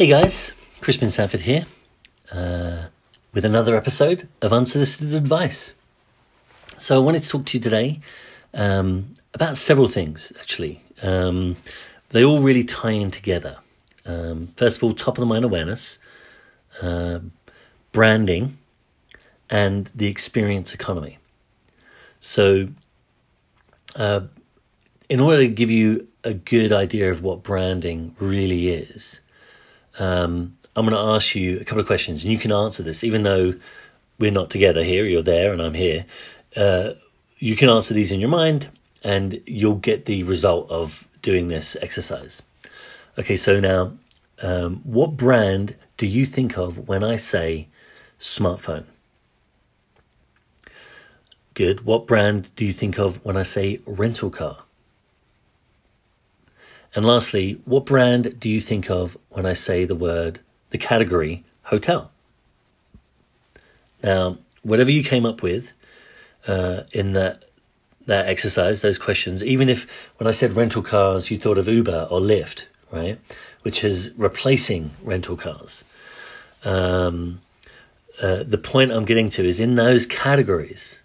Hey guys, Crispin Sanford here uh, with another episode of Unsolicited Advice. So, I wanted to talk to you today um, about several things actually. Um, they all really tie in together. Um, first of all, top of the mind awareness, uh, branding, and the experience economy. So, uh, in order to give you a good idea of what branding really is, um, I'm going to ask you a couple of questions, and you can answer this, even though we're not together here. You're there, and I'm here. Uh, you can answer these in your mind, and you'll get the result of doing this exercise. Okay, so now, um, what brand do you think of when I say smartphone? Good. What brand do you think of when I say rental car? And lastly, what brand do you think of when I say the word, the category hotel? Now, whatever you came up with uh, in that that exercise, those questions, even if when I said rental cars, you thought of Uber or Lyft, right, which is replacing rental cars. Um, uh, the point I'm getting to is in those categories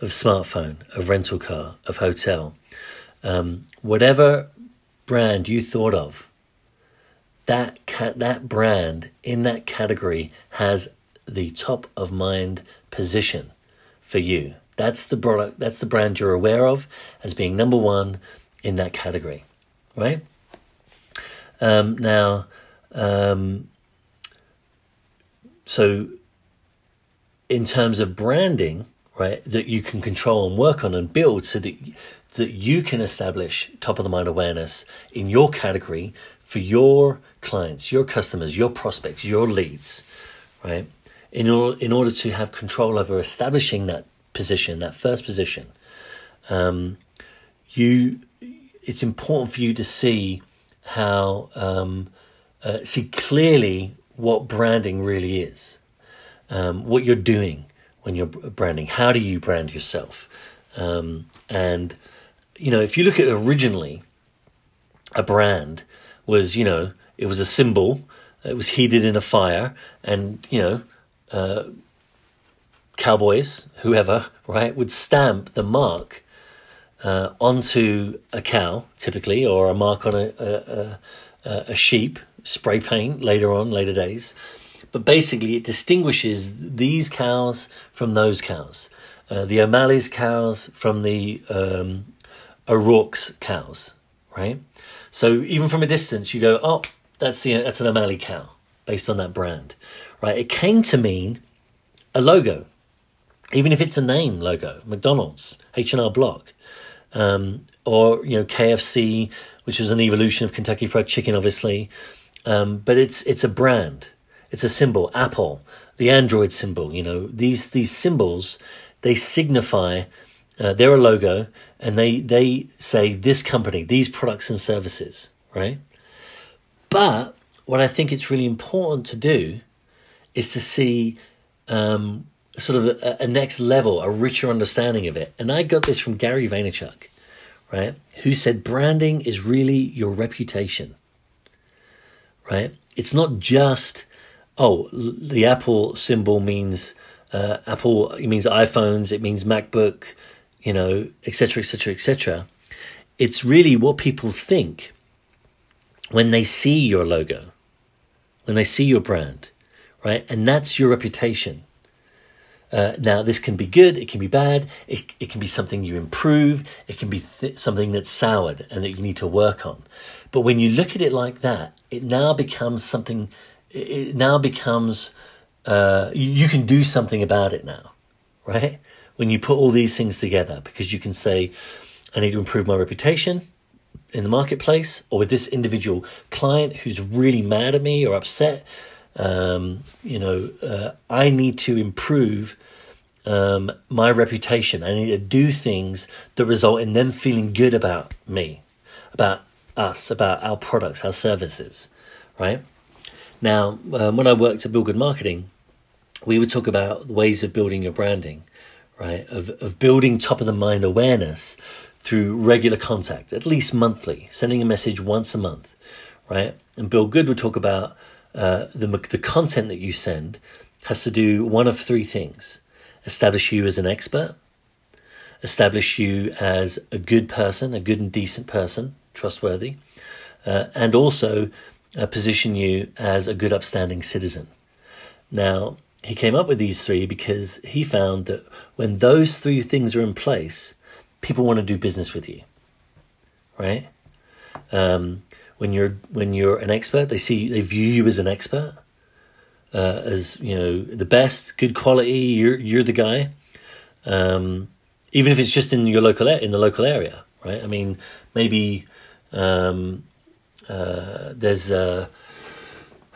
of smartphone, of rental car, of hotel, um, whatever brand you thought of, that ca- that brand in that category has the top of mind position for you. That's the product. That's the brand you're aware of as being number one in that category, right? Um, now, um, so in terms of branding, right, that you can control and work on and build so that that you can establish top of the mind awareness in your category for your clients, your customers, your prospects, your leads, right? In order, in order to have control over establishing that position, that first position, um, you, it's important for you to see how, um, uh, see clearly what branding really is, um, what you're doing when you're branding. How do you brand yourself? Um, and you know, if you look at originally, a brand was, you know, it was a symbol, it was heated in a fire, and, you know, uh, cowboys, whoever, right, would stamp the mark uh, onto a cow, typically, or a mark on a, a, a, a sheep, spray paint later on, later days. But basically, it distinguishes these cows from those cows. Uh, the O'Malley's cows from the um, O'Rourke's cows, right? So even from a distance, you go, oh, that's the, that's an O'Malley cow based on that brand, right? It came to mean a logo, even if it's a name logo, McDonald's, H and R Block, um, or you know KFC, which is an evolution of Kentucky Fried Chicken, obviously. Um, but it's it's a brand, it's a symbol. Apple, the Android symbol, you know these these symbols, they signify uh, they're a logo and they they say this company, these products and services, right? But what I think it's really important to do is to see um, sort of a, a, next level, a richer understanding of it. And I got this from Gary Vaynerchuk, right? Who said branding is really your reputation, right? It's not just oh the Apple symbol means uh, Apple it means iPhones, it means MacBook you know, etc., etc., etc. It's really what people think when they see your logo, when they see your brand, right? And that's your reputation. Uh, now, this can be good, it can be bad, it, it can be something you improve, it can be th- something that's soured and that you need to work on. But when you look at it like that, it now becomes something, it now becomes, uh, you can do something about it now, right? When you put all these things together because you can say, I need to improve my reputation in the marketplace or with this individual client who's really mad at me or upset. Um, you know, uh, I need to improve um, my reputation. I need to do things that result in them feeling good about me, about us, about our products, our services, right? Now, um, when I worked at Bill Good Marketing, we would talk about ways of building your branding right? Of, of building top of the mind awareness through regular contact, at least monthly, sending a message once a month, right? And Bill Good would talk about uh, the the content that you send has to do one of three things: establish you as an expert, establish you as a good person, a good and decent person, trustworthy, uh, and also uh, position you as a good, upstanding citizen. Now, he came up with these three because he found that when those three things are in place, people want to do business with you, right? Um, when you're when you're an expert, they see they view you as an expert, uh, as you know the best, good quality. You're you're the guy, um, even if it's just in your local in the local area, right? I mean, maybe um, uh, there's a,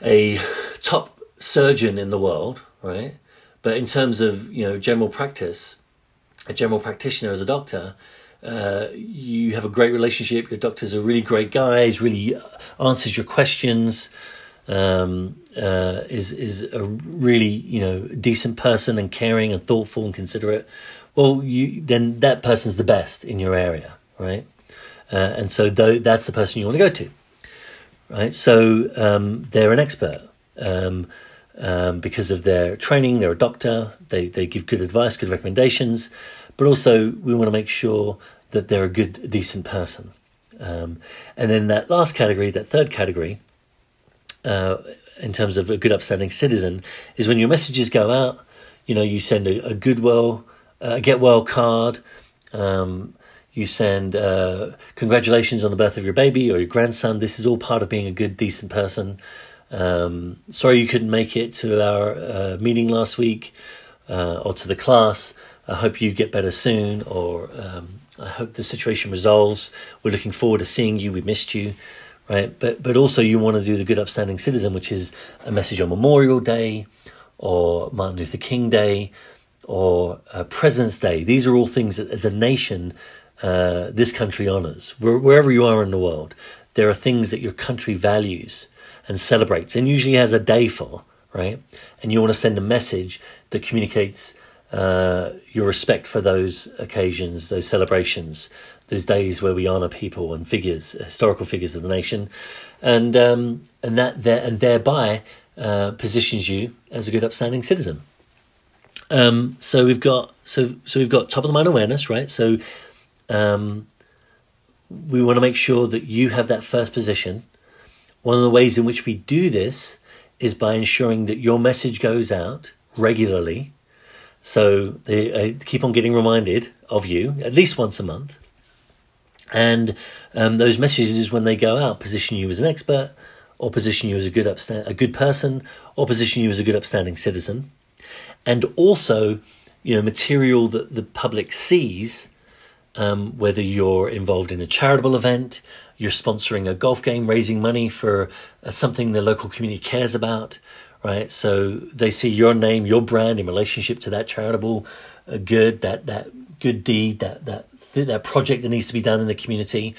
a top surgeon in the world, right? But in terms of you know general practice, a general practitioner as a doctor, uh, you have a great relationship. Your doctor's a really great guy. He's really answers your questions. Um, uh, is is a really you know decent person and caring and thoughtful and considerate. Well, you then that person's the best in your area, right? Uh, and so th- that's the person you want to go to, right? So um, they're an expert. Um, um, because of their training. They're a doctor. They they give good advice, good recommendations, but also we want to make sure that they're a good, decent person. Um, and then that last category, that third category, uh, in terms of a good, upstanding citizen, is when your messages go out. You know, you send a, a good well, uh, get well card. Um, you send uh, congratulations on the birth of your baby or your grandson. This is all part of being a good, decent person. Um, sorry you couldn't make it to our uh, meeting last week uh, or to the class. I hope you get better soon, or um, I hope the situation resolves. We're looking forward to seeing you. We missed you, right? But but also you want to do the good upstanding citizen, which is a message on Memorial Day, or Martin Luther King Day, or uh, President's Day. These are all things that, as a nation, uh, this country honors. wherever you are in the world, there are things that your country values and celebrates and usually has a day for, right? And you want to send a message that communicates uh, your respect for those occasions, those celebrations, those days where we honor people and figures, historical figures of the nation, and um, and that there and thereby uh, positions you as a good, upstanding citizen. Um, so we've got so so we've got top of the mind awareness, right? So um, we want to make sure that you have that first position one of the ways in which we do this is by ensuring that your message goes out regularly. So they uh, keep on getting reminded of you at least once a month. And um, those messages, when they go out, position you as an expert, or position you as a good upsta- a good person, or position you as a good upstanding citizen, and also, you know, material that the public sees, um, whether you're involved in a charitable event, you're sponsoring a golf game, raising money for uh, something the local community cares about, right? So they see your name, your brand in relationship to that charitable uh, good, that that good deed, that that that project that needs to be done in the community.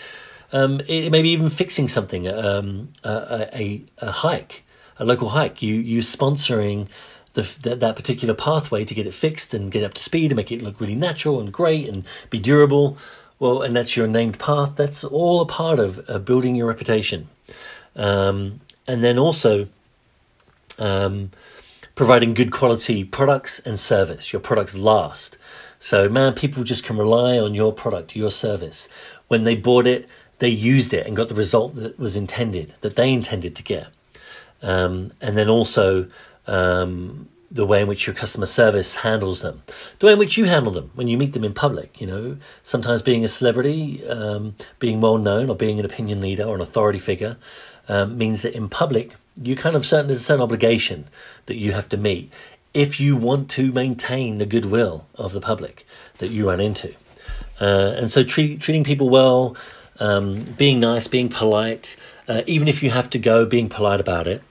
Um, it, maybe even fixing something, um, a, a, a, hike, a local hike. You you sponsoring that, that particular pathway to get it fixed and get up to speed and make it look really natural and great and be durable well, and that's your named path. That's all a part of uh, building your reputation. Um, and then also um, providing good quality products and service. Your products last. So, man, people just can rely on your product, your service. When they bought it, they used it and got the result that was intended, that they intended to get. Um, and then also, um, the way in which your customer service handles them, the way in which you handle them when you meet them in public. You know, sometimes being a celebrity, um, being well known, or being an opinion leader or an authority figure um, means that in public you kind of certain there's a certain obligation that you have to meet if you want to maintain the goodwill of the public that you run into. Uh, and so treat, treating people well, um, being nice, being polite, uh, even if you have to go, being polite about it.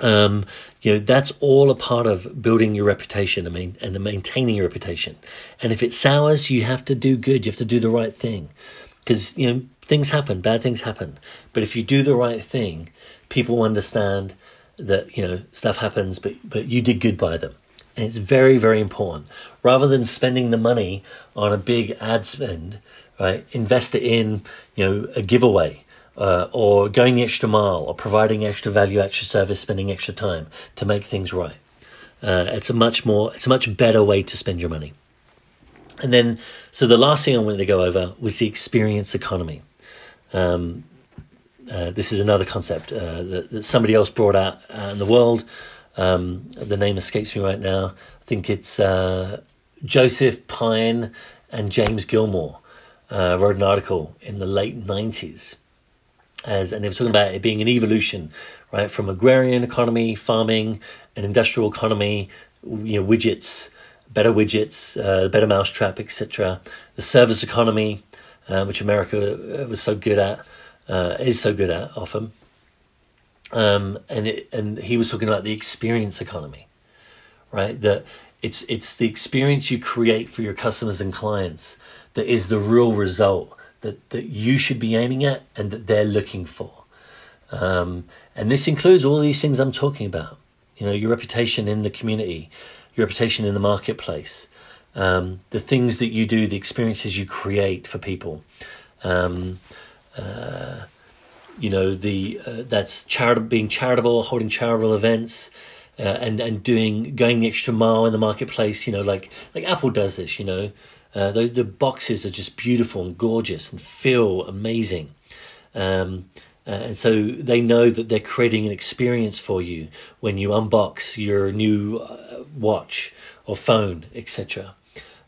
Um, you know that's all a part of building your reputation I mean, and maintaining your reputation. And if it sours, you have to do good. You have to do the right thing, because you know things happen, bad things happen. But if you do the right thing, people understand that you know stuff happens, but but you did good by them. And it's very very important. Rather than spending the money on a big ad spend, right? Invest it in you know a giveaway uh, or going the extra mile, or providing extra value, extra service, spending extra time to make things right. Uh, it's a much more, it's a much better way to spend your money. And then, so the last thing I wanted to go over was the experience economy. Um, uh, this is another concept uh, that, that, somebody else brought out uh, in the world. Um, the name escapes me right now. I think it's uh, Joseph Pine and James Gilmore uh, wrote an article in the late 90s. As, and they were talking about it being an evolution, right, from agrarian economy, farming, an industrial economy, you know, widgets, better widgets, uh, better mousetrap, etc. The service economy, uh, which America uh, was so good at, uh, is so good at often. Um, and it, and he was talking about the experience economy, right? That it's it's the experience you create for your customers and clients that is the real result that that you should be aiming at and that they're looking for. Um, and this includes all these things I'm talking about. You know, your reputation in the community, your reputation in the marketplace, um, the things that you do, the experiences you create for people. Um, uh, you know, the uh, that's charitable, being charitable, holding charitable events, uh, and and doing going the extra mile in the marketplace. You know, like like Apple does this. You know, uh, those the boxes are just beautiful and gorgeous and feel amazing. Um, uh, and so they know that they're creating an experience for you when you unbox your new uh, watch or phone, etc.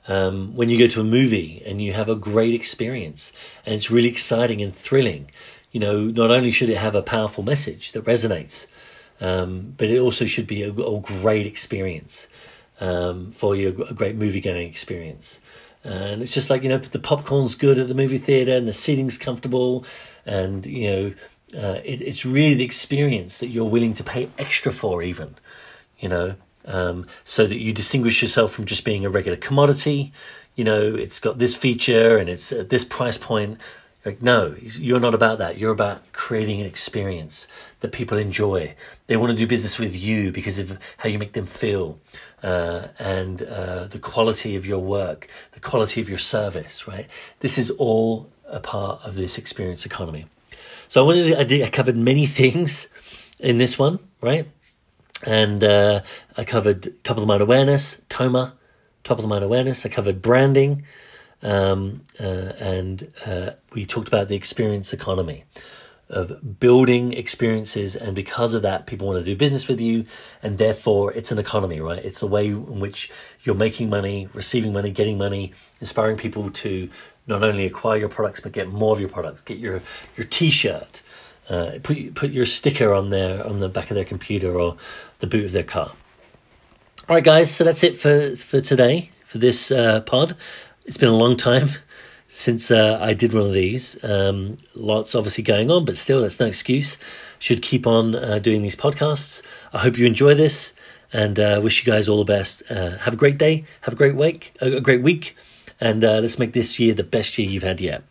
Um, when you go to a movie and you have a great experience and it's really exciting and thrilling, you know, not only should it have a powerful message that resonates, um, but it also should be a, a great experience um, for you, a great movie going experience. And it's just like, you know, the popcorn's good at the movie theater and the seating's comfortable. And you know uh, it, it's really the experience that you're willing to pay extra for even you know um, so that you distinguish yourself from just being a regular commodity. You know it's got this feature and it's at this price point. Like no you're not about that. You're about creating an experience that people enjoy. They want to do business with you because of how you make them feel uh, and uh, the quality of your work the quality of your service right this is all a part of this experience economy. So I wanted I, did, I covered many things in this one, right? And uh, I covered top of the mind awareness, TOMA, top of the mind awareness. I covered branding, um, uh, and uh, we talked about the experience economy of building experiences, and because of that, people want to do business with you, and therefore it's an economy, right? It's a way in which you're making money, receiving money, getting money, inspiring people to not only acquire your products but get more of your products. Get your your T-shirt, uh, put put your sticker on their on the back of their computer or the boot of their car. All right, guys. So that's it for for today for this uh, pod. It's been a long time since uh, I did one of these. Um, lots obviously going on, but still, that's no excuse. Should keep on uh, doing these podcasts. I hope you enjoy this and uh, wish you guys all the best. Uh, have a great day. Have a great week. A great week and uh, let's make this year the best year you've had yet.